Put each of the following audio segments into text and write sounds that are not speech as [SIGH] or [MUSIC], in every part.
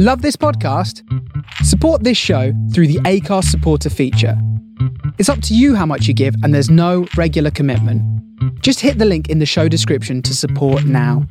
Love this podcast? Support this show through the Anchor supporter feature. It's up to you how much you give, and there's no regular commitment. Just hit the link in the show description to support now.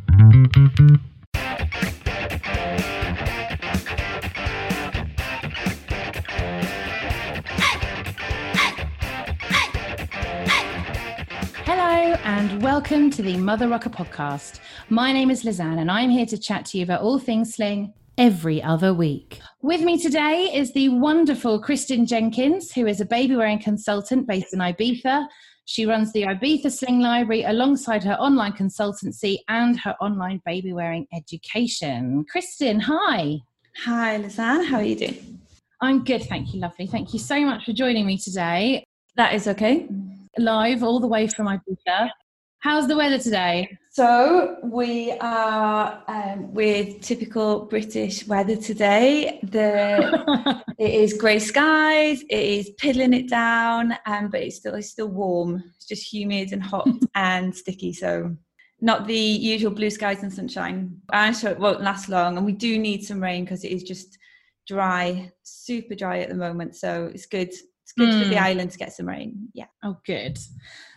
Hello and welcome to the Mother Rocker podcast. My name is Lizanne and I'm here to chat to you about all things sling every other week. With me today is the wonderful Kristin Jenkins, who is a baby wearing consultant based in Ibiza. She runs the Ibiza Sling Library alongside her online consultancy and her online baby wearing education. Kristin, hi. Hi, Lizanne. How are you doing? I'm good, thank you, lovely. Thank you so much for joining me today. That is okay. Live all the way from Ibiza. How's the weather today? So we are um, with typical British weather today. The [LAUGHS] it is grey skies. It is piddling it down, um, but it's still it's still warm. It's just humid and hot [LAUGHS] and sticky. So not the usual blue skies and sunshine. I'm sure it won't last long, and we do need some rain because it is just dry, super dry at the moment. So it's good good mm. for the hmm. island to get some rain. Yeah. Oh, good.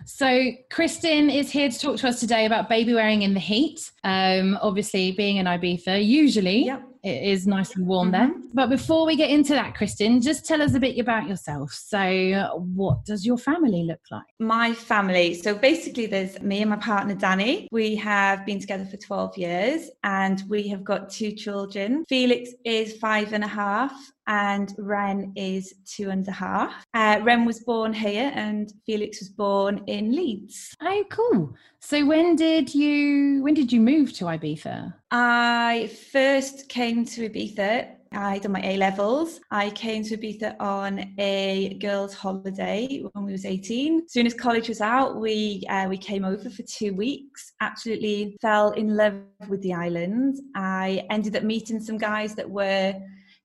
So, Kristen is here to talk to us today about baby wearing in the heat. Um, obviously, being in Ibiza, usually yep it is nice and warm mm-hmm. there. But before we get into that, Kristen, just tell us a bit about yourself. So, what does your family look like? My family. So, basically, there's me and my partner, Danny. We have been together for 12 years and we have got two children. Felix is five and a half and Ren is two and a half. Uh, Ren was born here and Felix was born in Leeds. Oh, cool. So when did you when did you move to Ibiza? I first came to Ibiza I done my A levels. I came to Ibiza on a girls' holiday when we was 18. As soon as college was out, we uh, we came over for two weeks. Absolutely fell in love with the island. I ended up meeting some guys that were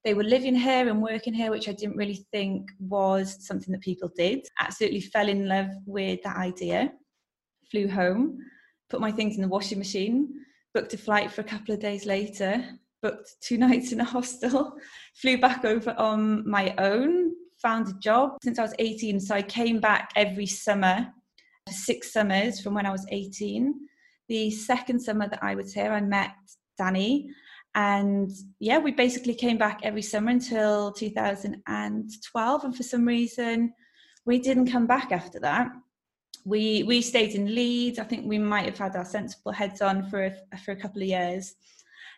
they were living here and working here, which I didn't really think was something that people did. Absolutely fell in love with that idea flew home, put my things in the washing machine, booked a flight for a couple of days later, booked two [LAUGHS] nights in a hostel, [LAUGHS] flew back over on my own, found a job since I was 18. So I came back every summer six summers from when I was 18. The second summer that I was here, I met Danny. And yeah, we basically came back every summer until 2012. And for some reason, we didn't come back after that we we stayed in Leeds. I think we might have had our sensible heads on for a, for a couple of years.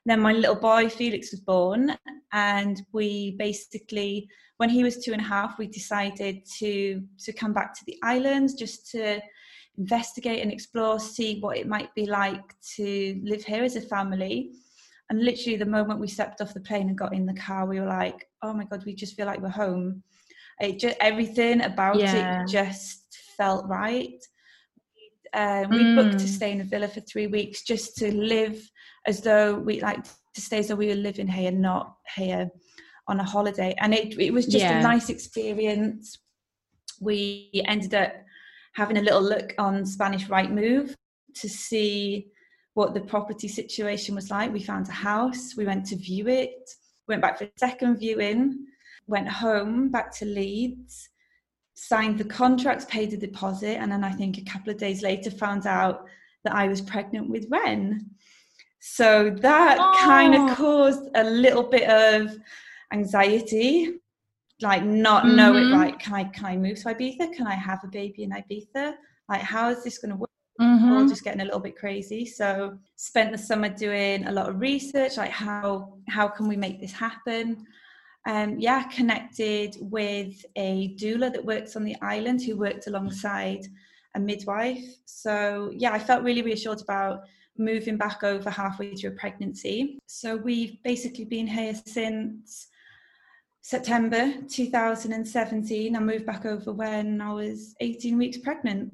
Then my little boy Felix was born, and we basically, when he was two and a half, we decided to to come back to the islands just to investigate and explore, see what it might be like to live here as a family. And literally, the moment we stepped off the plane and got in the car, we were like, "Oh my god, we just feel like we're home." It just everything about yeah. it just felt right. Um, we mm. booked to mm. stay in a villa for three weeks just to live as though we like to stay as though we were living here, not here on a holiday. And it it was just yeah. a nice experience. We ended up having a little look on Spanish Rightmove to see what the property situation was like. We found a house, we went to view it, went back for a second viewing, went home back to Leeds signed the contracts, paid the deposit, and then I think a couple of days later found out that I was pregnant with Ren. So that oh. kind of caused a little bit of anxiety, like not mm-hmm. knowing, like, can I can I move to Ibiza? Can I have a baby in Ibiza? Like, how is this going to work? Mm-hmm. Or just getting a little bit crazy. So spent the summer doing a lot of research, like how how can we make this happen? um, yeah, connected with a doula that works on the island who worked alongside a midwife. So, yeah, I felt really reassured about moving back over halfway through a pregnancy. So, we've basically been here since September 2017. I moved back over when I was 18 weeks pregnant.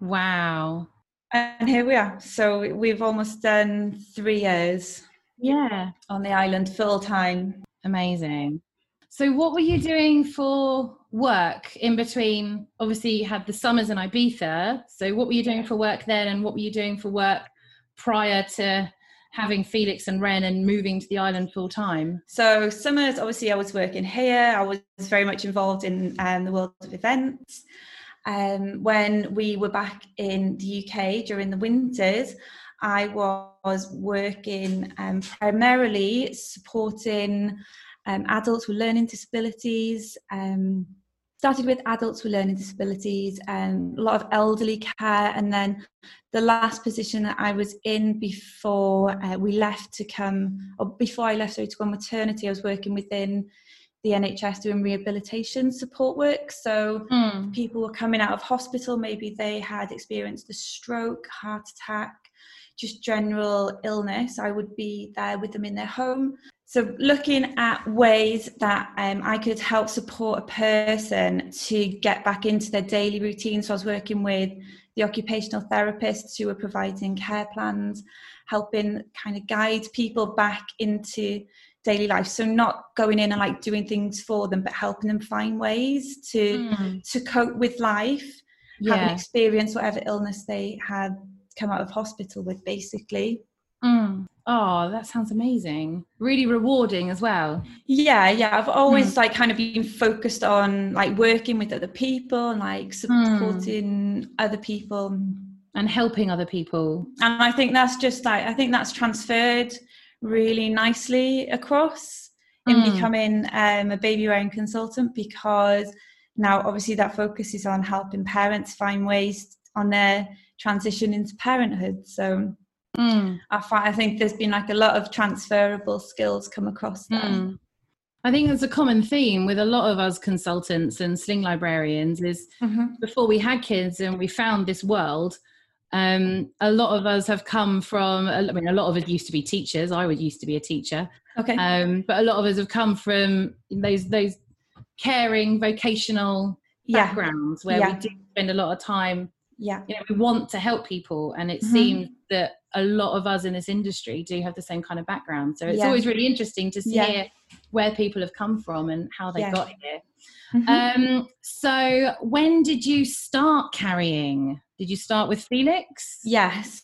Wow. And here we are. So, we've almost done three years. Yeah. On the island full time. Amazing. So, what were you doing for work in between? Obviously, you had the summers in Ibiza. So, what were you doing for work then, and what were you doing for work prior to having Felix and Ren and moving to the island full time? So summers, obviously, I was working here. I was very much involved in um, the world of events. Um, when we were back in the UK during the winters, I was working um, primarily supporting um, adults with learning disabilities. Um, started with adults with learning disabilities and a lot of elderly care, and then the last position that I was in before uh, we left to come, or before I left sorry, to go on maternity, I was working within the NHS doing rehabilitation support work. So mm. people were coming out of hospital, maybe they had experienced a stroke, heart attack, just general illness. I would be there with them in their home. So looking at ways that um, I could help support a person to get back into their daily routine. So I was working with the occupational therapists who were providing care plans, helping kind of guide people back into daily life so not going in and like doing things for them but helping them find ways to mm. to cope with life yeah. having experienced whatever illness they had come out of hospital with basically mm. Oh that sounds amazing really rewarding as well yeah yeah i've always mm. like kind of been focused on like working with other people and like hmm. supporting other people and helping other people and i think that's just like i think that's transferred really nicely across in mm. becoming um, a baby wearing consultant because now obviously that focus is on helping parents find ways on their transition into parenthood so mm. I, find, I think there's been like a lot of transferable skills come across there mm. I think there's a common theme with a lot of us consultants and sling librarians is mm-hmm. before we had kids and we found this world um, a lot of us have come from i mean a lot of us used to be teachers i would used to be a teacher okay um, but a lot of us have come from those those caring vocational yeah. backgrounds where yeah. we do spend a lot of time yeah you know we want to help people and it mm-hmm. seems that a lot of us in this industry do have the same kind of background so it's yeah. always really interesting to hear where people have come from and how they got here mm-hmm. um, so when did you start carrying did you start with Felix? Yes.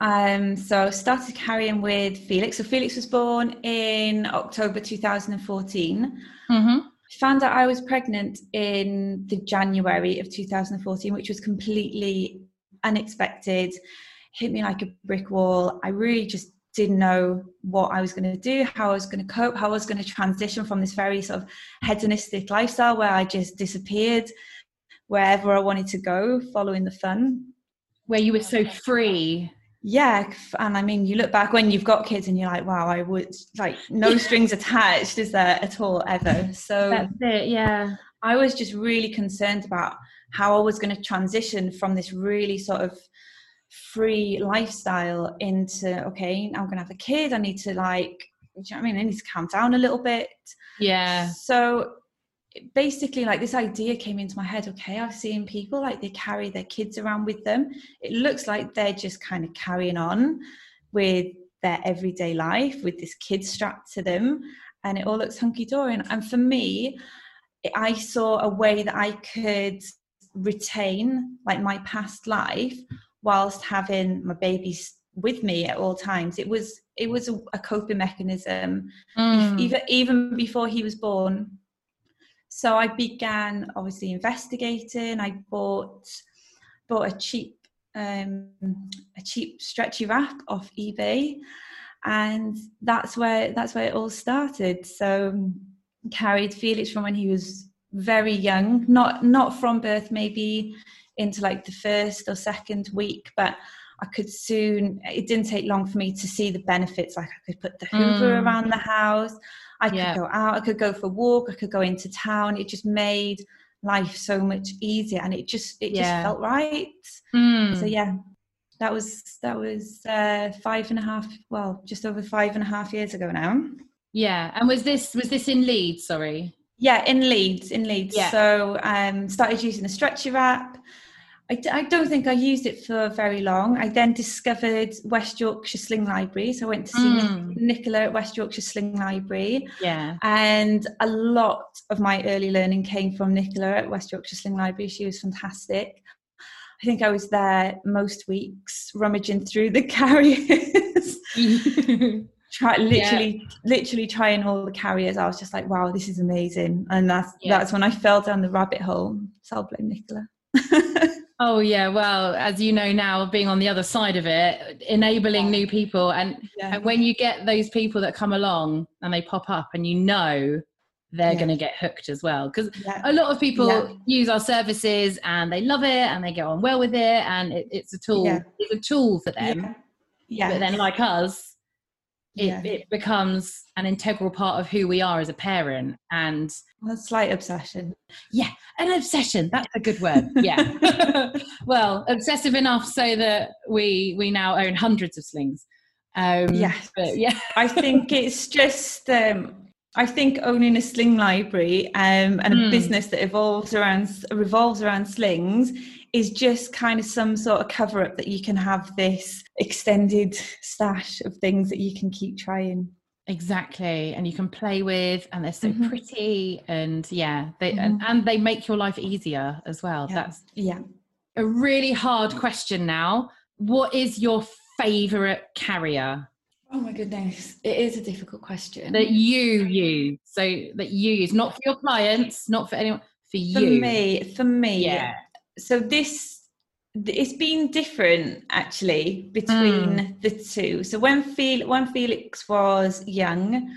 Um, so started carrying with Felix. So Felix was born in October 2014. Mm-hmm. Found out I was pregnant in the January of 2014, which was completely unexpected. Hit me like a brick wall. I really just didn't know what I was going to do, how I was going to cope, how I was going to transition from this very sort of hedonistic lifestyle where I just disappeared wherever I wanted to go, following the fun. Where you were so free. Yeah, and I mean, you look back when you've got kids, and you're like, "Wow, I would like no strings attached, is there at all ever?" So that's it. Yeah, I was just really concerned about how I was going to transition from this really sort of free lifestyle into okay, I'm going to have a kid. I need to like, you know I mean? I need to calm down a little bit. Yeah. So basically like this idea came into my head okay i've seen people like they carry their kids around with them. It looks like they're just kind of carrying on with their everyday life with this kid strapped to them and it all looks hunky-dory. And, and for me i saw a way that i could retain like my past life whilst having my babies with me at all times. It was it was a, a coping mechanism. Mm. even even before he was born so I began obviously investigating. I bought bought a cheap um, a cheap stretchy wrap off eBay, and that's where that's where it all started. So carried Felix from when he was very young, not not from birth, maybe into like the first or second week, but I could soon. It didn't take long for me to see the benefits. Like I could put the Hoover mm. around the house. I could yeah. go out, I could go for a walk, I could go into town. It just made life so much easier and it just it yeah. just felt right. Mm. So yeah, that was that was uh, five and a half, well, just over five and a half years ago now. Yeah. And was this was this in Leeds, sorry? Yeah, in Leeds, in Leeds. Yeah. So um started using the stretchy wrap I d- I don't think I used it for very long. I then discovered West Yorkshire Sling Library. So I went to see mm. Nicola at West Yorkshire Sling Library. Yeah. And a lot of my early learning came from Nicola at West Yorkshire Sling Library. She was fantastic. I think I was there most weeks rummaging through the [LAUGHS] carriers. [LAUGHS] try literally yeah. literally trying all the carriers i was just like wow this is amazing and that's yeah. that's when i fell down the rabbit hole so i'll blame nicola [LAUGHS] oh yeah well as you know now being on the other side of it enabling yeah. new people and, and when you get those people that come along and they pop up and you know they're going to get hooked as well because a lot of people use our services and they love it and they get on well with it and it, it's a tool it's a tool for them. Yeah. but then like us it, yeah. it becomes an integral part of who we are as a parent and a slight obsession. Yeah an obsession that's a good word yeah. [LAUGHS] Well obsessive enough so that we we now own hundreds of slings. Um yes. but yeah. [LAUGHS] I think it's just um I think owning a sling library um, and a mm. business that evolves around revolves around slings is just kind of some sort of cover up that you can have this extended stash of things that you can keep trying. Exactly, and you can play with, and they're so mm-hmm. pretty, and yeah, they mm-hmm. and, and they make your life easier as well. Yeah. That's yeah, a really hard question now. What is your favorite carrier? Oh my goodness, it is a difficult question. That you use, so that you use, not for your clients, not for anyone, for you. For me, for me, yeah so this it's been different actually between mm. the two. So when Fel- when Felix was young,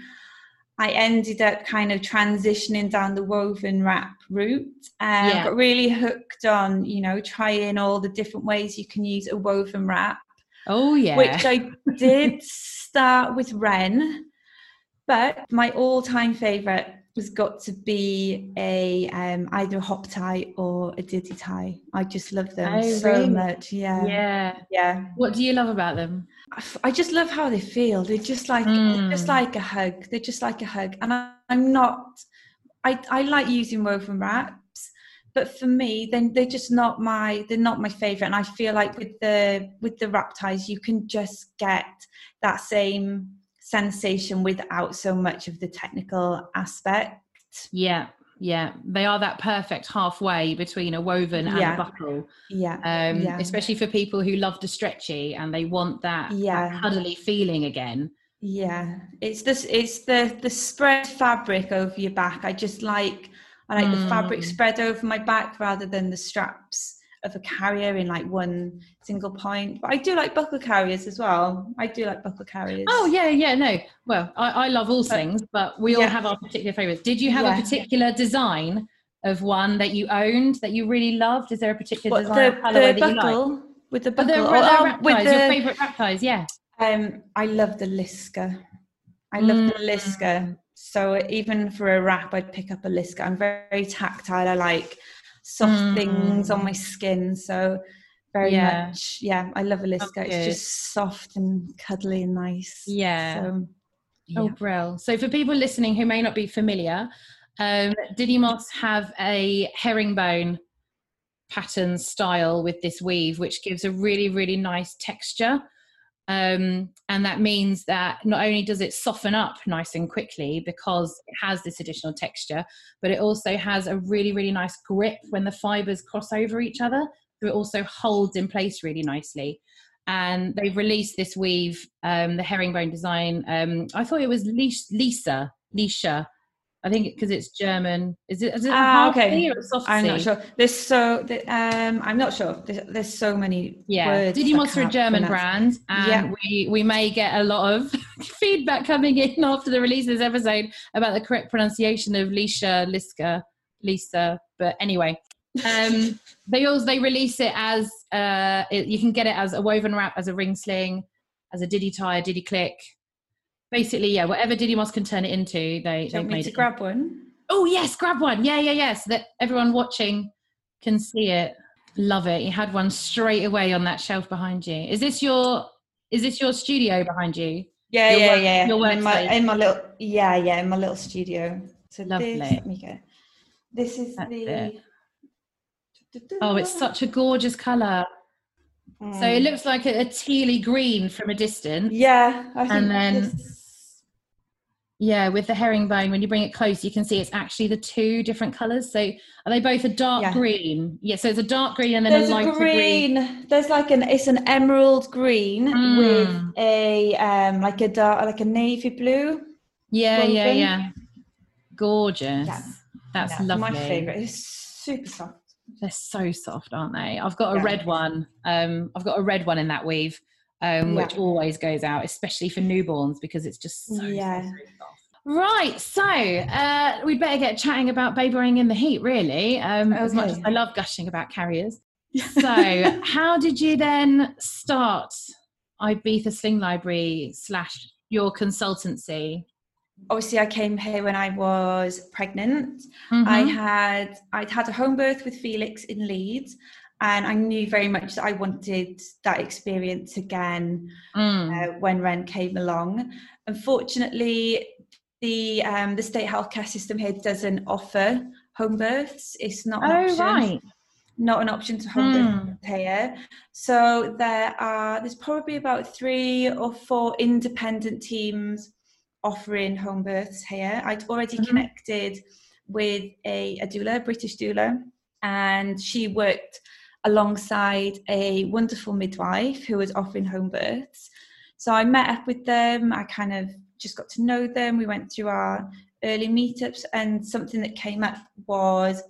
I ended up kind of transitioning down the woven wrap route and yeah. got really hooked on, you know, trying all the different ways you can use a woven wrap. Oh yeah. Which I did start with Ren, but my all-time favorite has got to be a um, either a hop tie or a DidyTai. I just love them oh, so really? much. Yeah, yeah, yeah. What do you love about them? I just love how they feel. They're just like mm. just like a hug. They're just like a hug. And I, am not. I I like using woven wraps, but for me, then they're just not my. They're not my favorite. And I feel like with the with the wrap ties, you can just get that same sensation without so much of the technical aspect. Yeah, yeah, they are that perfect halfway between a woven and yeah. a buckle. Yeah. Um, yeah. especially for people who love the stretchy and they want that, yeah. that cuddly feeling again. Yeah, it's this. It's the the spread fabric over your back. I just like I like mm. the fabric mm. spread over my back rather than the straps of a carrier in like one single point. But I do like buckle carriers as well. I do like buckle carriers. Oh yeah, yeah, no. Well, I, I love all things, but we all have our particular favorites. Did you have yeah. a particular design of one that you owned that you really loved? Is there a particular what, design the, the buckle, like? With the buckle, the, oh, with the, your favourite ties, yeah. Um, I love the Lisca. I love mm. the Lisca. So even for a wrap, I'd pick up a Lisca. I'm very, very tactile. I like soft mm. things on my skin. So very yeah. much, yeah, I love a Lisca. It's just soft and cuddly and nice. Yeah. So, oh, yeah. Oh, brill. So for people listening who may not be familiar, um, Didymos have a herringbone pattern style with this weave, which gives a really, really nice texture. Um, and that means that not only does it soften up nice and quickly because it has this additional texture, but it also has a really, really nice grip when the fibers cross over each other. So it also holds in place really nicely. And they've released this weave, um, the herringbone design. Um, I thought it was Lisa, Lisa I think because it's German. Is it? Is it ah, okay. I'm not sure. There's so um, I'm not sure. There's, there's so many. Yeah, Didymos are a German brand, and yeah. we we may get a lot of [LAUGHS] feedback coming in [LAUGHS] after the release of this episode about the correct pronunciation of Lisha, Lisca, Lisa. But anyway, um, [LAUGHS] they also they release it as uh, it, you can get it as a woven wrap, as a ring sling, as a DidyTai, a DidyKlick, basically, yeah, whatever Didymos can turn it into, they they made to it. grab one. Oh yes, grab one. Yeah, yeah, yeah. So that everyone watching can see it. Love it. You had one straight away on that shelf behind you. Is this your is this your studio behind you? Yeah, your yeah, work, yeah. Your in my in my little yeah, yeah, in my little studio. So Lovely. This, let me go. This is That's the it. Oh, it's such a gorgeous colour. Mm. So it mm. looks like a, a tealy green from a distance. Yeah, and then this Yeah, with the herringbone, when you bring it close, you can see it's actually the two different colours. So are they both a dark yeah. green? Yeah, so it's a dark green and then There's a lighter a green, green. There's like an it's an emerald green mm. with a um like a dark like a navy blue. Yeah, yeah, yeah. Gorgeous. Yeah. That's yeah, lovely. My favourite. It's super soft. They're so soft, aren't they? I've got a red one. Um, I've got a red one in that weave um, yeah. which always goes out, especially for newborns because it's just so, yeah. So, so Right, so uh, we'd better get chatting about baby wearing in the heat, really. Um, okay. As much as I love gushing about carriers. [LAUGHS] So, how did you then start Ibiza Sling Library slash your consultancy? Obviously, I came here when I was pregnant. Mm-hmm. I had I'd had a home birth with Felix in Leeds, and I knew very much that I wanted that experience again mm. uh, when Ren came along. Unfortunately, the um, the state healthcare system here doesn't offer home births. It's not an oh, option. Right. Not an option to home mm. birth here. So there are there's probably about three or four independent teams offering home births here. I'd already mm-hmm. connected with a, a doula, a British doula, and she worked alongside a wonderful midwife who was offering home births. So I met up with them. I kind of just got to know them. We went through our early meetups, and something that came up was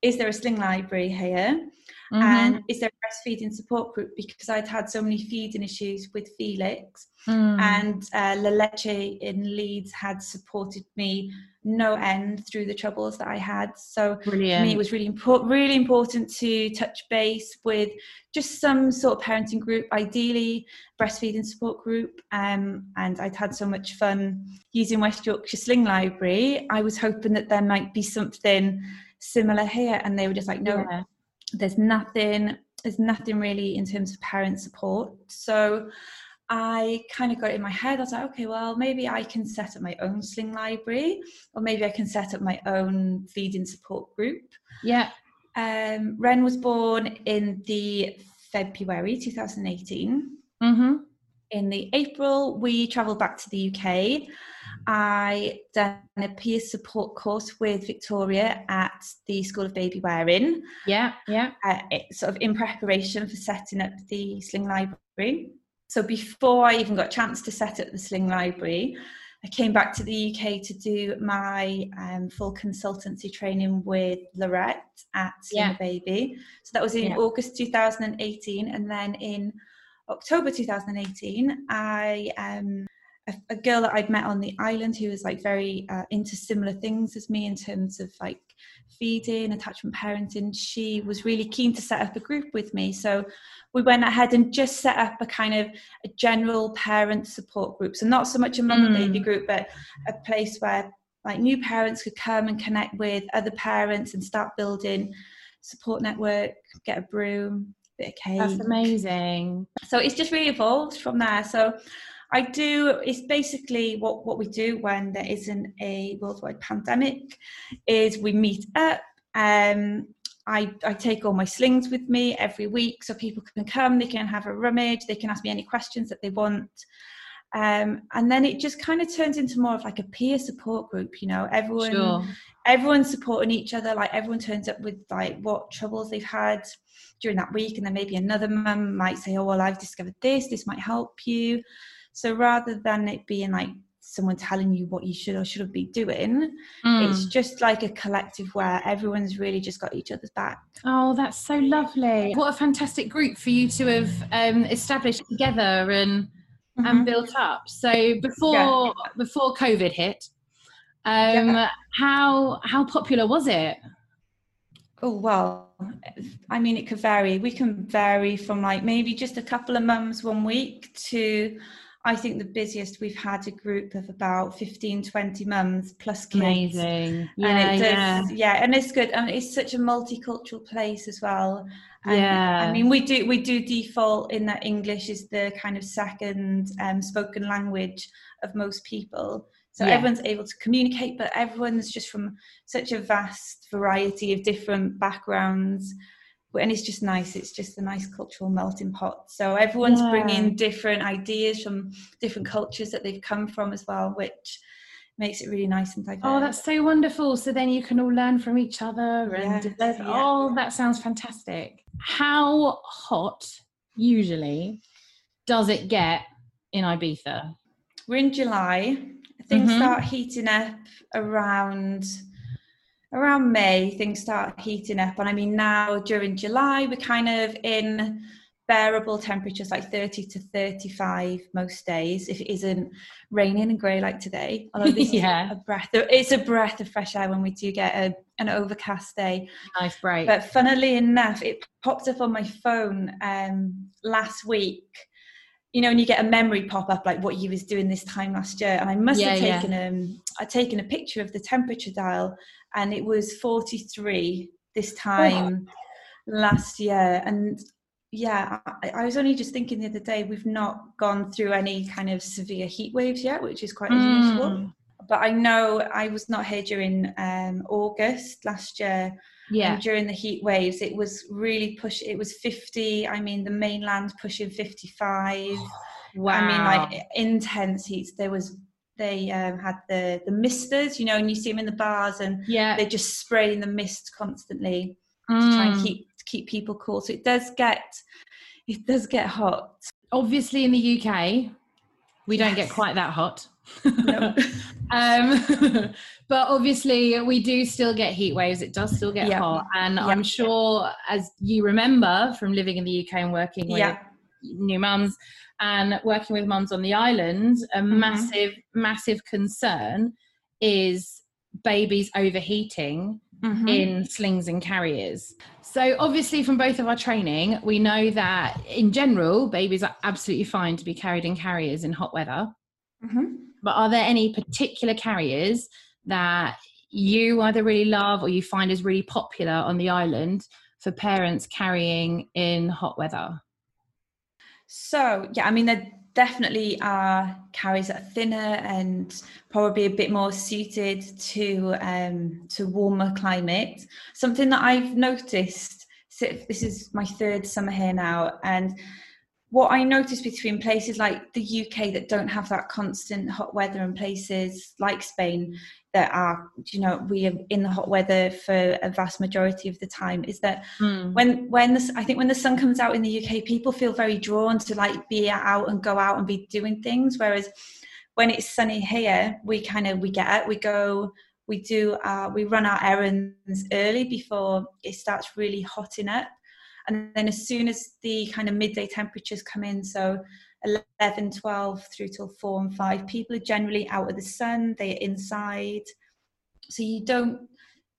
is there a sling library here? Mm-hmm. And is there a breastfeeding support group? Because I'd had so many feeding issues with Felix, mm. and uh, La Leche in Leeds had supported me no end through the troubles that I had. So Brilliant. for me, it was really important, really important to touch base with just some sort of parenting group, ideally breastfeeding support group. Um, and I'd had so much fun using West Yorkshire Sling Library. I was hoping that there might be something similar here, and they were just like, no, yeah. There's nothing. There's nothing really in terms of parent support. So I kind of got it in my head. I was like, okay, well, maybe I can set up my own sling library, or maybe I can set up my own feeding support group. Yeah. Um, Ren was born in the February 2018. Mm-hmm. In the April, we travelled back to the UK. I done a peer support course with Victoria at the School of Baby Wearing. Yeah, yeah. Uh, sort of in preparation for setting up the Sling Library. So before I even got a chance to set up the Sling Library, I came back to the UK to do my um, full consultancy training with Lorette at Sling yeah. Baby. So that was in yeah. August 2018, and then in October 2018, I um, a, a, girl that I'd met on the island who was like very uh, into similar things as me in terms of like feeding, attachment parenting. She was really keen to set up a group with me, so we went ahead and just set up a kind of a general parent support group. So not so much a mum and baby mm. group, but a place where like new parents could come and connect with other parents and start building support network, get a broom, bit of cake. That's amazing. So it's just really evolved from there. So I do. It's basically what what we do when there isn't a worldwide pandemic. Is we meet up. Um, I, I take all my slings with me every week so people can come, they can have a rummage, they can ask me any questions that they want. Um, and then it just kind of turns into more of like a peer support group, you know, everyone sure. everyone's supporting each other, like everyone turns up with like what troubles they've had during that week, and then maybe another mum might say, Oh, well, I've discovered this, this might help you. So rather than it being like someone telling you what you should or shouldn't be doing. Mm. It's just like a collective where everyone's really just got each other's back. Oh, that's so lovely. What a fantastic group for you to have um, established together and mm-hmm. and built up. So before yeah. before COVID hit, um, yeah. how how popular was it? Oh well, I mean it could vary. We can vary from like maybe just a couple of mums one week to I think the busiest we've had a group of about 15, 20 mums plus kids. Amazing. Yeah, and it does, yeah. yeah. and it's good. And it's such a multicultural place as well. And, yeah. I mean, we do we do default in that English is the kind of second um, spoken language of most people. So yeah. everyone's able to communicate, but everyone's just from such a vast variety of different backgrounds and it's just nice it's just a nice cultural melting pot so everyone's yeah. bringing different ideas from different cultures that they've come from as well which makes it really nice and diverse. Oh, that's so wonderful. So then you can all learn from each other and Yes, yeah. oh, that sounds fantastic. How hot usually does it get in Ibiza? We're in July. Things Mhm. start heating up around around May. Things start heating up, and I mean now during July we're kind of in bearable temperatures like 30 to 35 most days if it isn't raining and grey like today although this Yeah. is a breath of, it's a breath of fresh air when we do get a, an overcast day Nice break. but funnily enough, it popped up on my phone um, last week. You know, when you get a memory pop up like what you was doing this time last year, and I must have Yeah, yeah. taken um, I'd taken a picture of the temperature dial, and it was 43 this time last year, and yeah, I, I was only just thinking the other day we've not gone through any kind of severe heat waves yet, which is quite unusual Mm. but I know I was not here during um, August last year. yeah. And during the heat waves, it was really push. It was 50. I mean, the mainland pushing 55. Wow. I mean, like intense heats. There was they um, had the the misters, you know, and you see them in the bars, and yeah. they're just spraying the mist constantly to try and Mm. keep keep people cool. So it does get it does get hot. Obviously, in the UK, we don't get quite that hot. No. [LAUGHS] um, [LAUGHS] but obviously, we do still get heat waves. It does still get Yeah. hot, and Yeah. I'm sure, as you remember from living in the UK and working with new mums and working with mums on the island, a Mm-hmm. massive, massive concern is babies overheating Mhm. in slings and carriers. So, obviously, from both of our training, we know that in general, babies are absolutely fine to be carried in carriers in hot weather. Mhm. But are there any particular carriers that you either really love or you find is really popular on the island for parents carrying in hot weather? So yeah, I mean there definitely are carriers that are thinner and probably a bit more suited to um, to warmer climate. Something that I've noticed. This is my third summer here now, and what I notice between places like the UK that don't have that constant hot weather and places like Spain that are, you know, we are in the hot weather for a vast majority of the time is that when when the, I think when the sun comes out in the UK, people feel very drawn to like be out and go out and be doing things. Whereas when it's sunny here, we kind of we get out, we go, we do, uh, we run our errands early before it starts really hotting up, and then as soon as the kind of midday temperatures come in, so 11, 12 through till four and five, people are generally out of the sun, they are inside, so you don't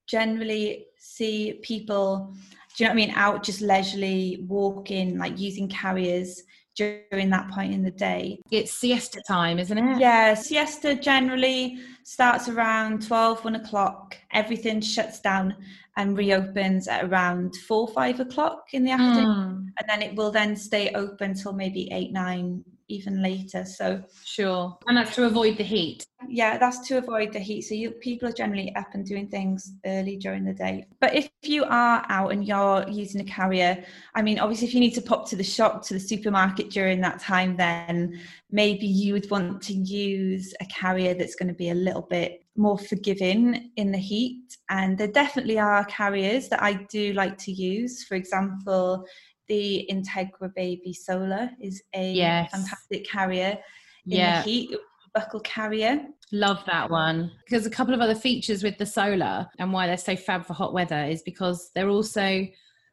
generally see people do you know what I mean? Out just leisurely walking, like using carriers during that point in the day. It's siesta time, isn't it? Yeah, siesta generally starts around 12, 1 o'clock. Everything shuts down and reopens at around 4, 5 o'clock in the afternoon. Mm, And then it will then stay open till maybe 8, 9, even later. So, sure. And that's to avoid the heat. yeah, that's to avoid the heat. So you, people are generally up and doing things early during the day. But if you are out and you're using a carrier, I mean, obviously, if you need to pop to the shop, to the supermarket during that time, then maybe you would want to use a carrier that's going to be a little bit more forgiving in the heat. And there definitely are carriers that I do like to use. For example, the Integra Baby Solar is a Yes. fantastic carrier in Yeah. the heat buckle carrier. Love that one. Because a couple of other features with the solar and why they're so fab for hot weather is because they're also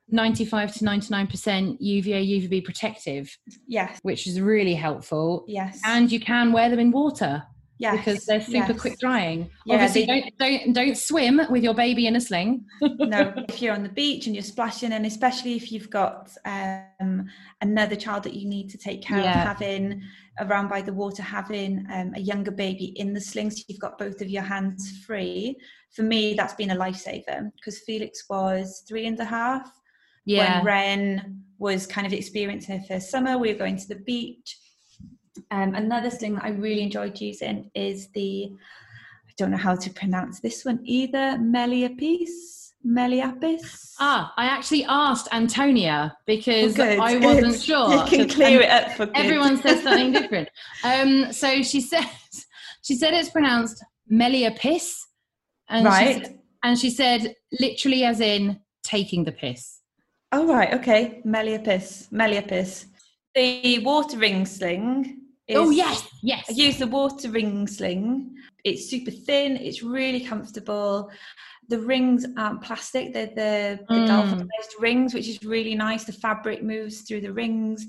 95 to 99% UVA, UVB protective, Yes, which is really helpful. yes, And you can wear them in water yes, because they're super yes. quick drying. Yeah, Obviously, they- don't, don't don't swim with your baby in a sling. no, [LAUGHS] if you're on the beach and you're splashing, and especially if you've got um, another child that you need to take care Yeah. of, having around by the water, having um, a younger baby in the sling, so you've got both of your hands free. For me, that's been a lifesaver because Felix was three and a half Yeah. when Ren was kind of experiencing her first summer. We were going to the beach. Um, another thing that I really enjoyed using is the, I don't know how to pronounce this one either, Meliapis, Meliapis. Ah, I actually asked Antonia because Oh, good, I good. [LAUGHS] wasn't sure. You can clear it up for good. Everyone says [LAUGHS] something different. Um, so she said, [LAUGHS] she said it's pronounced Meliapis. And right. She said, and she said, literally, as in taking the piss. Oh, right. Okay. Meliapis. Meliapis. The water ring sling. Oh, yes. Yes. I use the water ring sling. It's super thin. It's really comfortable. The rings aren't plastic. They're the, the Mm. galvanized rings, which is really nice. The fabric moves through the rings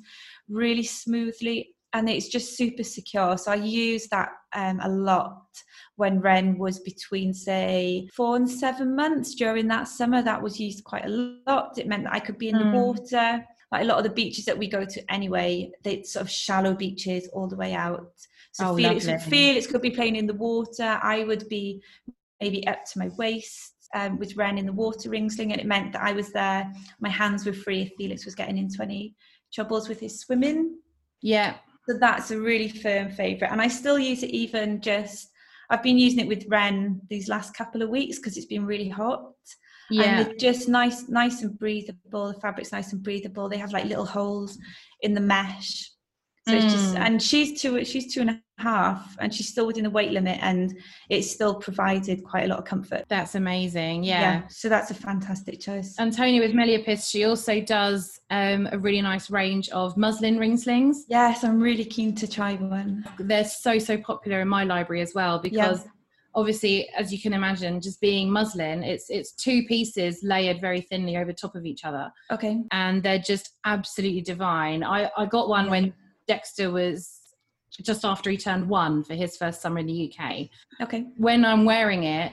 really smoothly and it's just super secure. So I use that um, a lot when Ren was between, say, four and seven months during that summer. That was used quite a lot. It meant that I could be in Mm. the water. Like a lot of the beaches that we go to anyway, they sort of shallow beaches all the way out. So Oh, Felix, lovely. Felix could be playing in the water. I would be maybe up to my waist um, with Ren in the water ring sling, and it meant that I was there. My hands were free if Felix was getting into any troubles with his swimming. Yeah. So that's a really firm favourite, and I still use it even just. I've been using it with Ren these last couple of weeks because it's been really hot. Yeah. And they're just nice, nice and breathable. The fabric's nice and breathable. They have like little holes in the mesh. So it's just, Mm. and she's two, she's two and a half, and she's still within the weight limit, and it's still provided quite a lot of comfort. That's amazing. Yeah. yeah So that's a fantastic choice. and Antonia with Meliapis, she also does um, a really nice range of muslin ring slings. yes, I'm really keen to try one. They're so, so popular in my library as well because obviously, as you can imagine, just being muslin, it's it's two pieces layered very thinly over top of each other. Okay. and they're just absolutely divine. I, I got one when Dexter was just after he turned one for his first summer in the UK. Okay. When I'm wearing it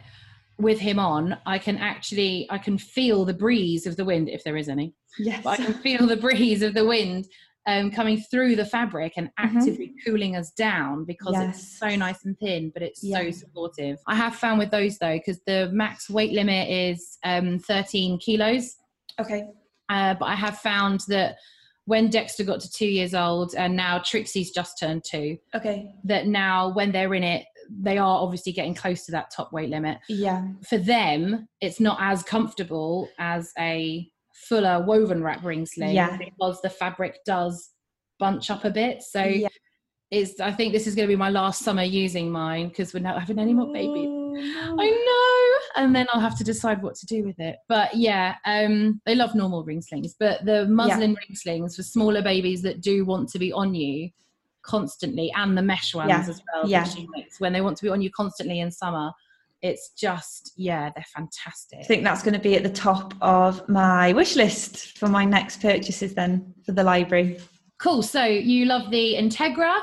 with him on, I can actually I can feel the breeze of the wind if there is any. Yes. But I can feel the [LAUGHS] breeze of the wind um, coming through the fabric and actively cooling us down because Mm-hmm. Yes. it's so nice and thin, but it's so supportive. I have found with those though, because the max weight limit is um, 13 kilos. Okay. Uh, but I have found that when Dexter got to two years old and now Trixie's just turned two, Okay. that now when they're in it, they are obviously getting close to that top weight limit. Yeah. For them, it's not as comfortable as a fuller woven wrap ring sling Yeah. because the fabric does bunch up a bit. So Yeah. it's, I think this is going to be my last summer using mine because we're not having any more babies. Oh, no. I know. And then I'll have to decide what to do with it. But yeah, um, they love normal ring slings, but the muslin ring slings for smaller babies that do want to be on you constantly, and the mesh ones Yeah, as well. yeah. when they want to be on you constantly in summer, it's just yeah, they're fantastic. I think that's going to be at the top of my wish list for my next purchases then for the library. Cool. So you love the Integra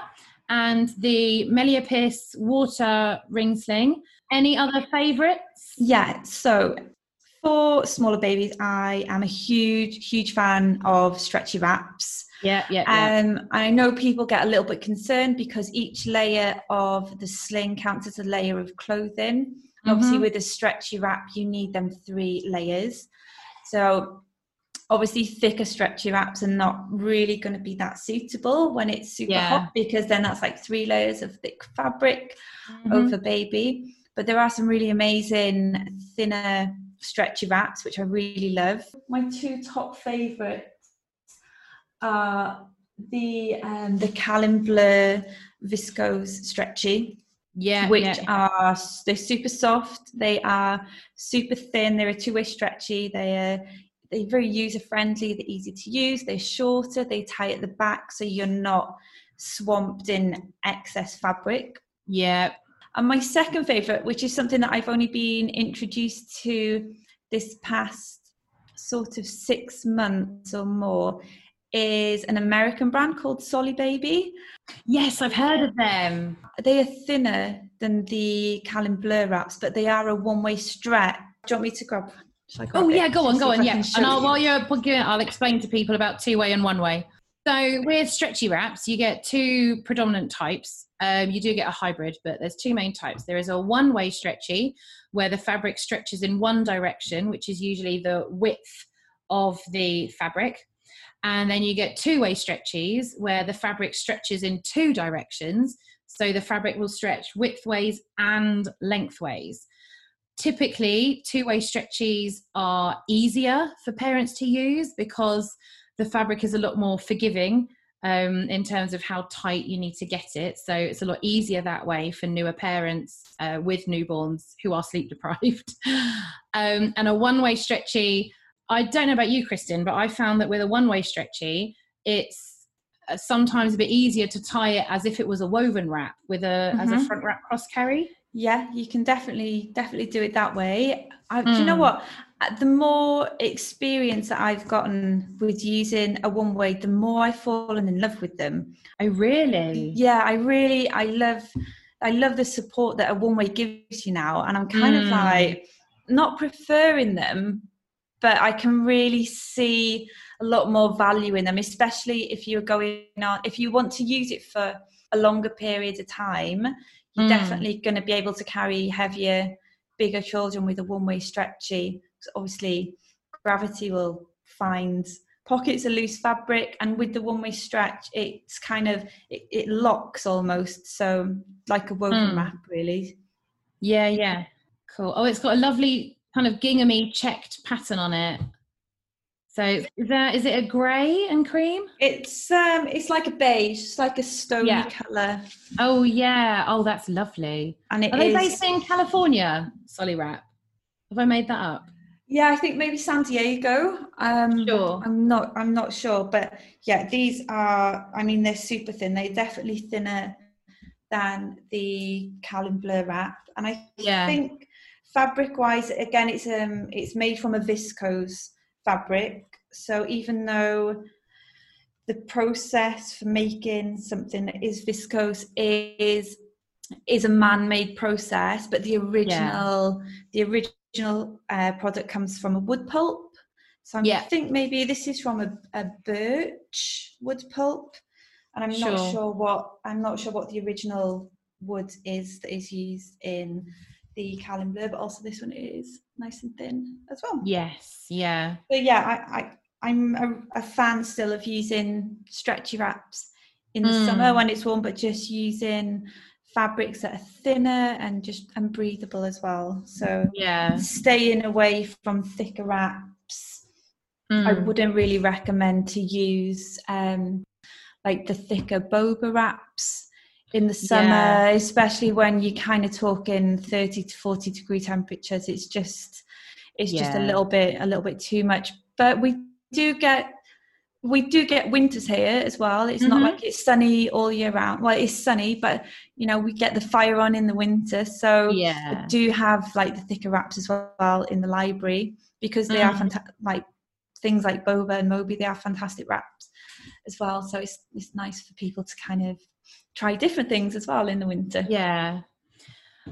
and the Meliapis water ring sling. Any other favourites? Yeah, so for smaller babies, I am a huge, huge fan of stretchy wraps. Yeah, yeah, yeah. Um, I know people get a little bit concerned because each layer of the sling counts as a layer of clothing. And Obviously, Mhm. with a stretchy wrap, you need them three layers. So, obviously, thicker stretchy wraps are not really going to be that suitable when it's super Yeah. hot because then that's like three layers of thick fabric Mhm. over baby. But there are some really amazing thinner stretchy wraps, which I really love. My two top favourites are the um, the Calin viscose stretchy, yeah, which yeah. are they're super soft. They are super thin. They're a two way stretchy. They are they're very user friendly. They're easy to use. They're shorter. They tie at the back, so you're not swamped in excess fabric. yeah. And my second favourite, which is something that I've only been introduced to this past sort of six months or more, is an American brand called Solly Baby. Yes, I've heard of them. They are thinner than the Calin Bleu wraps, but they are a one-way stretch. Do you want me to grab? grab Oh it? yeah, go on, Just go on. I Yeah, and I'll, while you're plugging it, I'll explain to people about two way and one way. So with stretchy wraps, you get two predominant types. Um, you do get a hybrid, but there's two main types. There is a one way stretchy, where the fabric stretches in one direction, which is usually the width of the fabric. And then you get two way stretchies, where the fabric stretches in two directions. So the fabric will stretch widthways and lengthways typically two-way stretchies are easier for parents to use because the fabric is a lot more forgiving um, in terms of how tight you need to get it. So it's a lot easier that way for newer parents uh, with newborns who are sleep deprived. [LAUGHS] um, and a one way stretchy, I don't know about you, Kristen, but I found that with a one way stretchy, it's uh, sometimes a bit easier to tie it as if it was a woven wrap with a mm-hmm. as a mm-hmm. front wrap cross carry. Yeah, you can definitely definitely do it that way. I, mm. Do you know mm. what? Uh, the more experience that I've gotten with using a one way, the more I've fallen in love with them. I really, yeah, I really, I love, I love the support that a one way gives you now, and I'm kind mm. of like not preferring them, but I can really see a lot more value in them, especially if you're going on, if you want to use it for a longer period of time, you're mm. definitely going to be able to carry heavier, bigger children with a one way stretchy. Obviously, gravity will find pockets of loose fabric and with the one way stretch it's kind of it, it, locks almost so like a woven mm. wrap really yeah yeah cool oh it's got a lovely kind of ginghamy checked pattern on it. So is that is it a grey and cream? It's um it's like a beige, it's like a stony yeah. colour. Oh yeah. Oh that's lovely. And it Are is... they based in California, Solly Wrap? Have I made that up? Yeah, I think maybe San Diego. Um sure. I'm not I'm not sure. But yeah, these are I mean they're super thin. They're definitely thinner than the Calin Bleu wrap. And I yeah. think fabric wise again it's um it's made from a viscose fabric so even though the process for making something that is viscose is is a man-made process but the original yeah. the original uh, product comes from a wood pulp so i yeah. think maybe this is from a, a birch wood pulp and i'm sure. not sure what i'm not sure what the original wood is that is used in the Bleu, but also this one is nice and thin as well. Yes, yeah. But yeah, I, I I'm a, a fan still of using stretchy wraps in the mm. summer when it's warm, but just using fabrics that are thinner and just and breathable as well. So yeah, staying away from thicker wraps. Mm. I wouldn't really recommend to use um, like the thicker boba wraps in the summer, yeah. especially when you're kind of talking 30 to 40 degree temperatures. It's just it's yeah. just a little bit a little bit too much. But we do get we do get winters here as well. It's mm-hmm. not like it's sunny all year round. Well, it's sunny, but you know we get the fire on in the winter. So yeah, we do have like the thicker wraps as well in the library because they mm-hmm. are fantastic. Like things like boba and moby, they are fantastic wraps as well. So it's it's nice for people to kind of try different things as well in the winter. Yeah.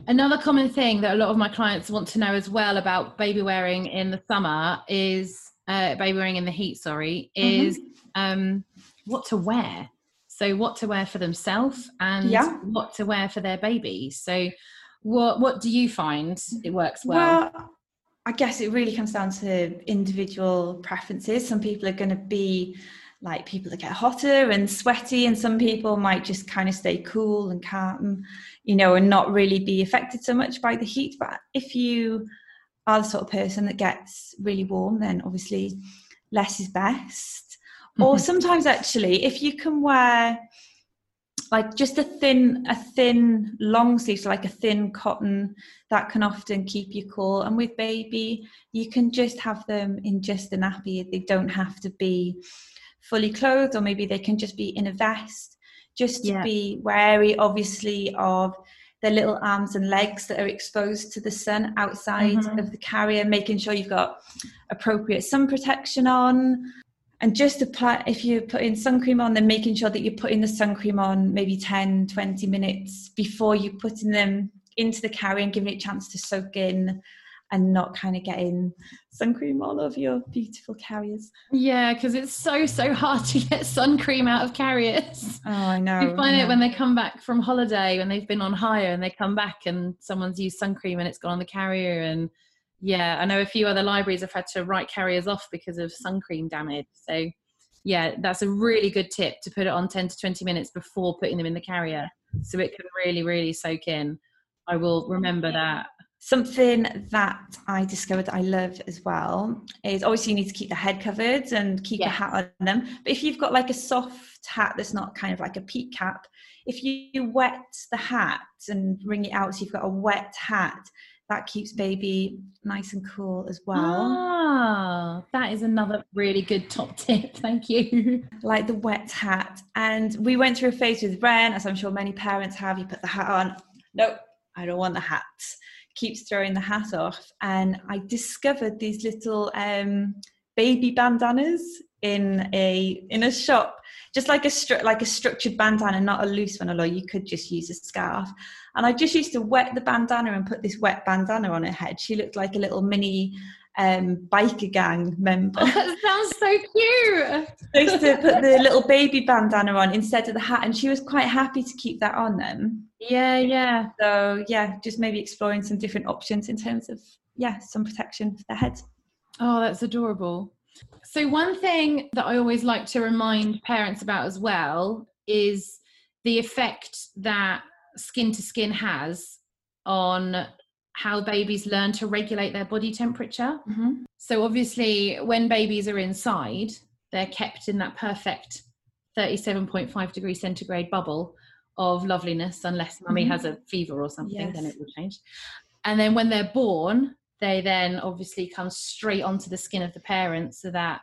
Another common thing that a lot of my clients want to know as well about baby wearing in the summer is uh, baby wearing in the heat. Sorry, mm-hmm. is mm-hmm. um, what to wear. So what to wear for themselves and yeah. what to wear for their baby. So what what do you find it works well? Well, I guess it really comes down to individual preferences. Some people are going to be like people that get hotter and sweaty and some people might just kind of stay cool and calm you know and not really be affected so much by the heat. But if you are the sort of person that gets really warm then obviously less is best. Mm-hmm. or sometimes actually if you can wear like just a thin a thin long sleeve so like a thin cotton that can often keep you cool. And with baby you can just have them in just a nappy they don't have to be fully clothed or maybe they can just be in a vest just to yeah. be wary obviously of their little arms and legs that are exposed to the sun outside mm-hmm. of the carrier making sure you've got appropriate sun protection on and just apply if you're putting sun cream on then making sure that you're putting the sun cream on maybe 10 20 minutes before you're putting them into the carrier and giving it a chance to soak in and not kind of getting sun cream all over your beautiful carriers. Yeah, because it's so so hard to get sun cream out of carriers. Oh, I know. You find it when they come back from holiday when they've been on hire and they come back and someone's used sun cream and it's gone on the carrier and yeah, I know a few other libraries have had to write carriers off because of sun cream damage. So yeah, that's a really good tip to put it on 10 to 20 minutes before putting them in the carrier so it can really really soak in. I will remember that. Something that I discovered I love as well is obviously you need to keep the head covered and keep yeah. the hat on them. But if you've got like a soft hat that's not kind of like a peak cap, if you wet the hat and wring it out so you've got a wet hat, that keeps baby nice and cool as well. Ah, that is another really good top tip. [LAUGHS] Thank you. Like the wet hat. And we went through a phase with Ren, as I'm sure many parents have. You put the hat on. Nope, I don't want the hat. Keeps throwing the hat off. And I discovered these little um, baby bandanas in a in a shop just like a stru- like a structured bandana not a loose one although you could just use a scarf and i just used to wet the bandana and put this wet bandana on her head she looked like a little mini um, biker gang member. Oh, [LAUGHS] that sounds so cute. I used to put the little baby bandana on instead of the hat, and she was quite happy to keep that on them. Yeah, yeah. So yeah, just maybe exploring some different options in terms of yeah, some protection for the head. Oh, that's adorable. So, one thing that I always like to remind parents about as well is the effect that skin to skin has on how babies learn to regulate their body temperature. Mm-hmm. So, obviously, when babies are inside, they're kept in that perfect 37.5 degree centigrade bubble of loveliness, unless mummy Mhm. has a fever or something, then it will change. And then when they're born, they then obviously come straight onto the skin of the parent so that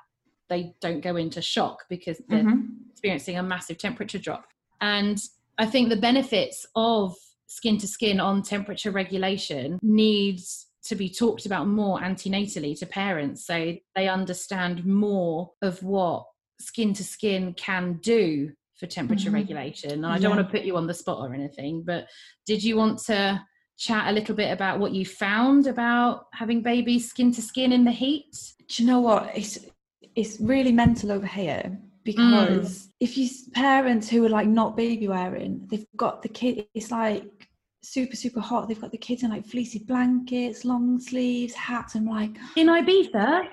they don't go into shock because they're Mm-hmm. experiencing a massive temperature drop. And I think the benefits of skin to skin on temperature regulation needs to be talked about more antenatally to parents so they understand more of what skin to skin can do for temperature Mhm. regulation. And I don't Yeah. want to put you on the spot or anything, but did you want to chat a little bit about what you found about having babies skin to skin in the heat? Do you know what? It's it's really mental over here Mm. because if you parents who are like not baby wearing, they've got the kid. It's like super super hot. They've got the kids in like fleecy blankets, long sleeves, hats. I'm like, In Ibiza?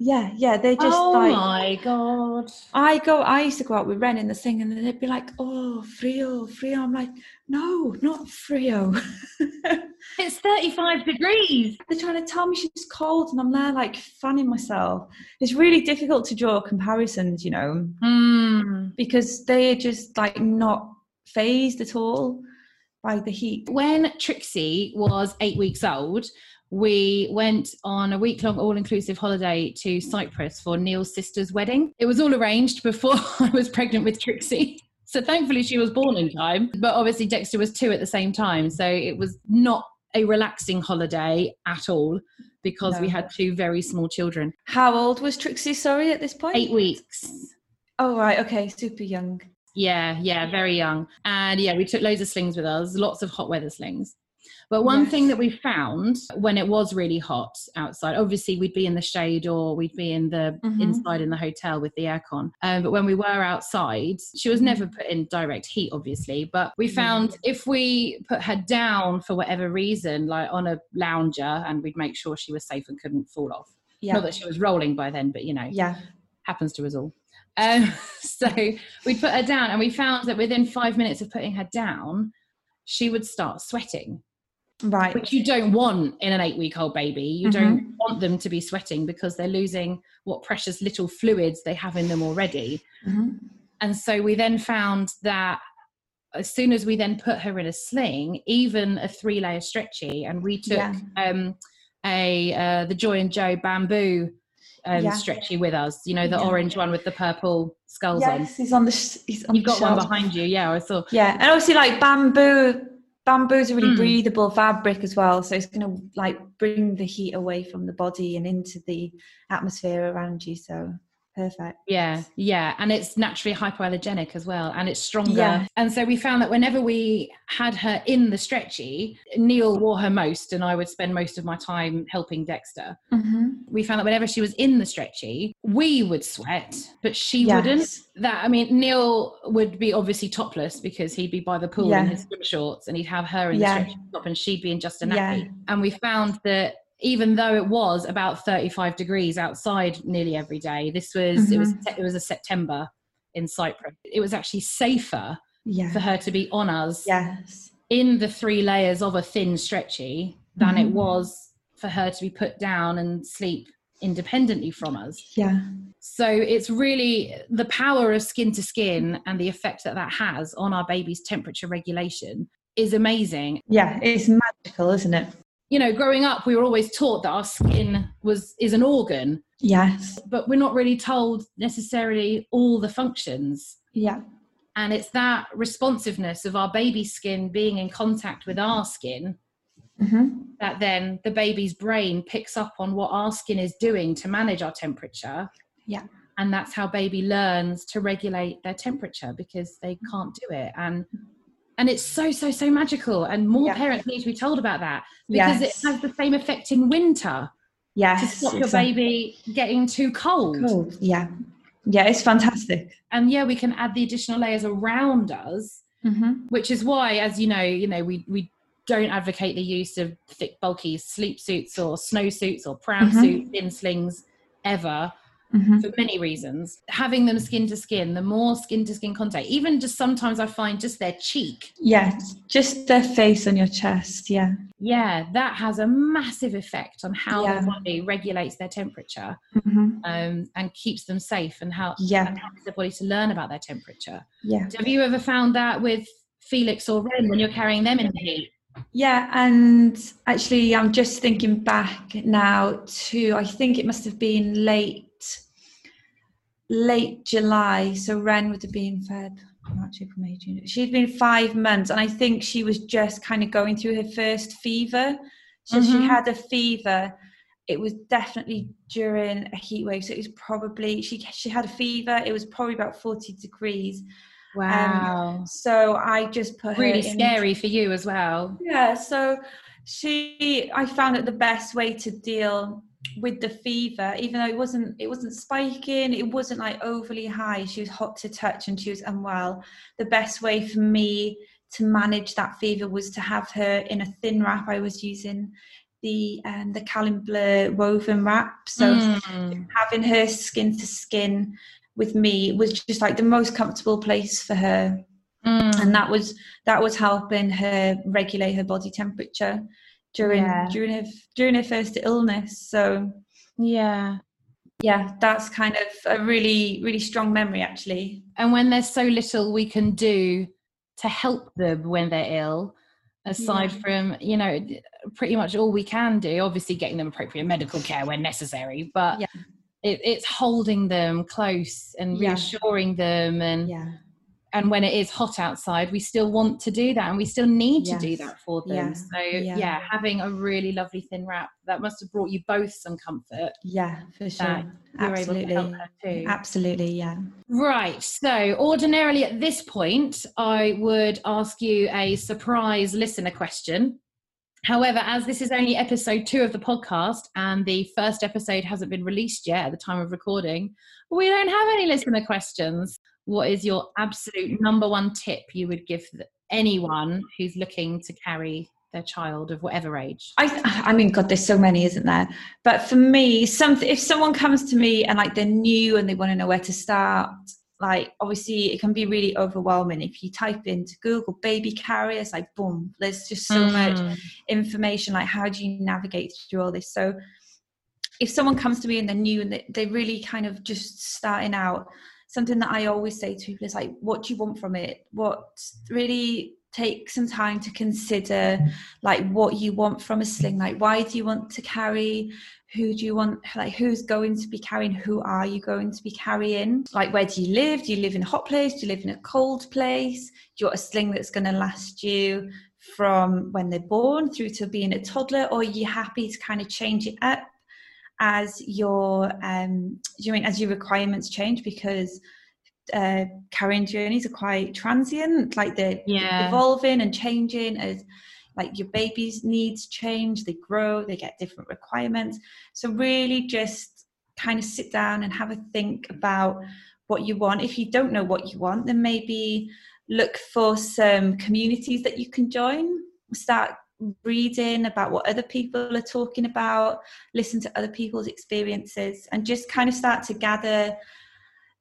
Yeah, yeah. They're just oh like. my god. I go. I used to go out with Ren in the thing, and then they'd be like, "Oh, frio, frio." I'm like, "No, not frio." [LAUGHS] It's 35 degrees. They're trying to tell me she's cold, and I'm there like fanning myself. It's really difficult to draw comparisons, you know, Mm. because they are just like not fazed at all by the heat. When Trixie was eight weeks old, we went on a week long all inclusive holiday to Cyprus for Neil's sister's wedding. It was all arranged before [LAUGHS] I was pregnant with Trixie. So thankfully she was born in time. But obviously Dexter was two at the same time. So it was not a relaxing holiday at all because we had two very small children. How old was Trixie? Sorry, at this point. Eight weeks. Oh right, okay, super young. Yeah, yeah, very young. And yeah, we took loads of slings with us, lots of hot weather slings. But one Yes. thing that we found when it was really hot outside, obviously we'd be in the shade or we'd be in the Mhm. inside in the hotel with the aircon. Um, but when we were outside, she was Mhm. never put in direct heat, obviously. But we Yeah. found if we put her down for whatever reason, like on a lounger, and we'd make sure she was safe and couldn't fall off. Yeah. Not that she was rolling by then, but you know yeah. happens to us all. Um, [LAUGHS] so we put her down, and we found that within five minutes of putting her down, she would start sweating, Right. which you don't want in an eight week old baby. You don't want them to be sweating because they're losing what precious little fluids they have in them already. Mhm. And so we then found that as soon as we then put her in a sling, even a three layer stretchy, and we took Yeah. um, a uh, the Joy and Joe bamboo um, Yeah. stretchy with us. You know, the Yeah. orange one with the purple skulls on. Yes, he's on the. sh- He's on You've the got one behind you. Yeah, I saw. Yeah, and obviously like bamboo. Bamboo's a really Mm. breathable fabric as well, so it's going to like bring the heat away from the body and into the atmosphere around you. So perfect. Yeah, yeah, and it's naturally hypoallergenic as well, and it's stronger. Yeah. And so we found that whenever we had her in the stretchy, Neil wore her most, and I would spend most of my time helping Dexter. Mm-hmm. We found that whenever she was in the stretchy, we would sweat, but she wouldn't. That I mean, Neil would be obviously topless because he'd be by the pool in his swim shorts, and he'd have her in Yeah. the stretchy top, and she'd be in just a Yeah. nappy. And we found that even though it was about 35 degrees outside nearly every day, this was it was Mm-hmm. it was a September in Cyprus. It was actually safer Yeah. for her to be on us Yes. in the three layers of a thin stretchy than it Mhm. was for her to be put down and sleep independently from us. Yeah. So it's really the power of skin to skin and the effect that that has on our baby's temperature regulation is amazing. Yeah, it's magical, isn't it? You know, growing up, we were always taught that our skin was is an organ, Yes. but we're not really told necessarily all the functions. Yeah. And it's that responsiveness of our baby skin being in contact with our skin hmm that then the baby's brain picks up on what our skin is doing to manage our temperature. Yeah. And that's how baby learns to regulate their temperature because they can't do it. And and it's so, so, so magical. And more Yeah. parents need to be told about that because Yes. it has the same effect in winter Yeah. to stop your exactly. baby getting too cold. Cool. Yeah. Yeah, it's fantastic. And yeah, we can add the additional layers around us Mm-hmm. which is why as you know you know we we don't advocate the use of thick bulky sleep suits or snow suits or pram Mhm. suits in slings ever Mm-hmm. for many reasons having them skin to skin the more skin to skin contact even just sometimes i find just their cheek Yeah, just their face on your chest. Yeah. yeah that has a massive effect on how Yeah. the body regulates their temperature Mm-hmm. um, and keeps them safe and how Yeah. and helps the body to learn about their temperature Yeah. have you ever found that with felix or ren when you're carrying them in the heat Yeah, and actually, I'm just thinking back now to I think it must have been late, late July. So Ren would have been Feb, March, April, May, June. She'd been five months, and I think she was just kind of going through her first fever. So she Mhm. had a fever. It was definitely during a heat wave, so it was probably she she had a fever. It was probably about forty degrees. wow So I just put her really in- scary for you as well. yeah, so she I found it the best way to deal with the fever, even though it wasn't it wasn't spiking, it wasn't like overly high. She was hot to touch and she was unwell. The best way for me to manage that fever was to have her in a thin wrap. I was using the um the Calin Bleu woven wrap. So Mm. having her skin to skin with me was just like the most comfortable place for her Mm. and that was that was helping her regulate her body temperature during Yeah. during her during her first illness so yeah. yeah that's kind of a really really strong memory actually And when there's so little we can do to help them when they're ill, aside Yeah. from, you know, pretty much all we can do, obviously getting them appropriate medical care when necessary, but Yeah. it, it's holding them close and Yeah. reassuring them and yeah and when it is hot outside we still want to do that and we still need to do that for them Yeah. so Yeah. yeah. having a really lovely thin wrap that must have brought you both some comfort yeah for sure you're able to help absolutely too absolutely yeah right so ordinarily at this point i would ask you a surprise listener question However, as this is only episode two of the podcast and the first episode hasn't been released yet at the time of recording, we don't have any listener questions. What is your absolute number one tip you would give anyone who's looking to carry their child of whatever age? I, I mean, God, there's so many, isn't there? But for me, something if someone comes to me and like they're new and they want to know where to start, like obviously it can be really overwhelming if you type into Google baby carriers, like boom, there's just so much Mm. information. Like, how do you navigate through all this? So, if someone comes to me and they're new and they, they're really kind of just starting out, something that I always say to people is like, what do you want from it? What really take some time to consider like what you want from a sling? Like why do you want to carry? Who do you want like who's going to be carrying? Who are you going to be carrying? Like where do you live? Do you live in a hot place? Do you live in a cold place? Do you want a sling that's going to last you from when they're born through to being a toddler or are you happy to kind of change it up as your um you mean as your requirements change? Because uh carrying journeys are quite transient like they're Yeah. evolving and changing as like your baby's needs change they grow they get different requirements. So really just kind of sit down and have a think about what you want. If you don't know what you want then maybe look for some communities that you can join. Start reading about what other people are talking about listen to other people's experiences and just kind of start to gather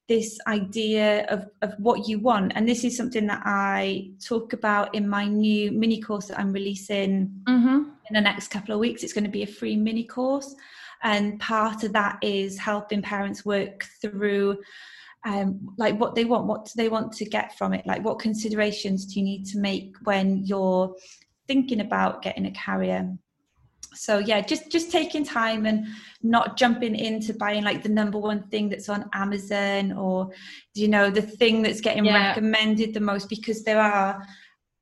this idea of, of what you want. And this is something that I talk about in my new mini course that I'm releasing Mm-hmm. in the next couple of weeks. It's going to be a free mini course. And part of that is helping parents work through um, like what they want, what do they want to get from it? Like what considerations do you need to make when you're thinking about getting a carrier? So yeah, just just taking time and not jumping into buying like the number one thing that's on Amazon or you know the thing that's getting yeah. recommended the most because there are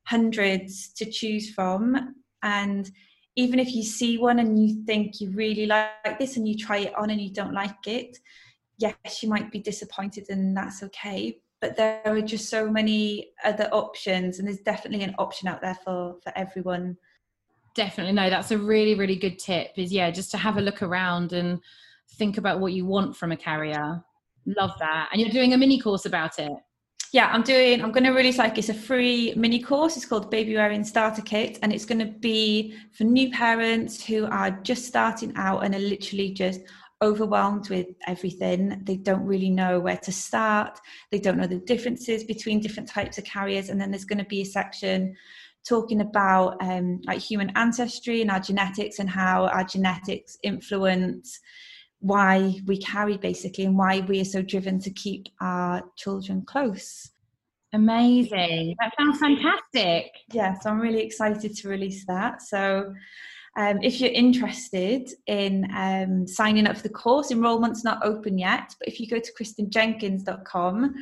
hundreds to choose from and even if you see one and you think you really like this and you try it on and you don't like it yes, you might be disappointed and that's okay. But there are just so many other options, and there's definitely an option out there for for everyone. Definitely, no, that's a really, really good tip. Is yeah, just to have a look around and think about what you want from a carrier. Love that, and you're doing a mini course about it. Yeah, I'm doing. I'm going to release like it's a free mini course. It's called Baby Wearing Starter Kit, and it's going to be for new parents who are just starting out and are literally just overwhelmed with everything. They don't really know where to start. They don't know the differences between different types of carriers. And then there's going to be a section talking about um, like human ancestry and our genetics and how our genetics influence why we carry basically and why we are so driven to keep our children close. Amazing. That sounds fantastic. Yeah, so I'm really excited to release that. So um, if you're interested in um, signing up for the course, enrollment's not open yet, but if you go to kristinjenkins.com,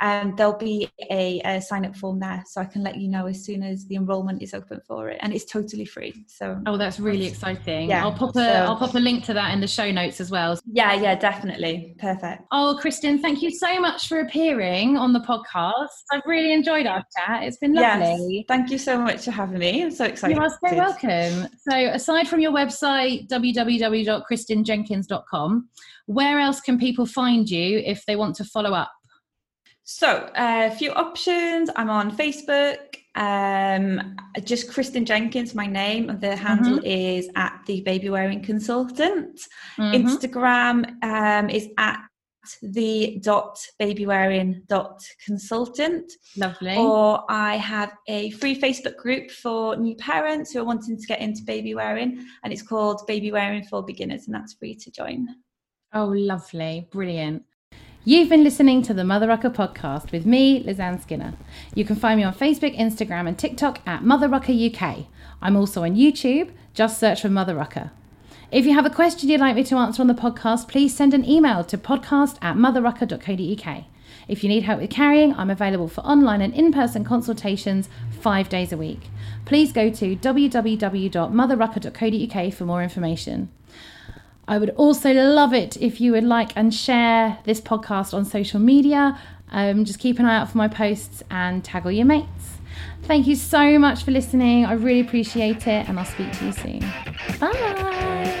um, there'll be a, a, sign up form there, so I can let you know as soon as the enrollment is open for it, and it's totally free. So oh, that's really exciting. Yeah, I'll pop a will pop a link to that in the show notes as well. Yeah, yeah, definitely, perfect. Oh, Kristen thank you so much for appearing on the podcast. I've really enjoyed our chat. It's been lovely. Yes, thank you so much for having me. I'm so excited. You are so welcome. So, aside from your website www.kristinjenkins.com, where else can people find you if they want to follow up? So, uh, a few options. I'm on Facebook. Um, just Kristen Jenkins, my name. And the handle mm-hmm. is at the baby wearing consultant. Mm-hmm. Instagram um, is at the dot baby wearing dot consultant. Lovely. Or I have a free Facebook group for new parents who are wanting to get into baby wearing, and it's called Baby Wearing for Beginners, and that's free to join. Oh, lovely. Brilliant. You've been listening to the Mother Rucker podcast with me, Lizanne Skinner. You can find me on Facebook, Instagram, and TikTok at Mother Rucker UK. I'm also on YouTube. Just search for Mother Rucker. If you have a question you'd like me to answer on the podcast, please send an email to podcast at motherrucker.co.uk. If you need help with carrying, I'm available for online and in person consultations five days a week. Please go to www.motherrucker.co.uk for more information. I would also love it if you would like and share this podcast on social media. Um, just keep an eye out for my posts and tag all your mates. Thank you so much for listening. I really appreciate it, and I'll speak to you soon. Bye.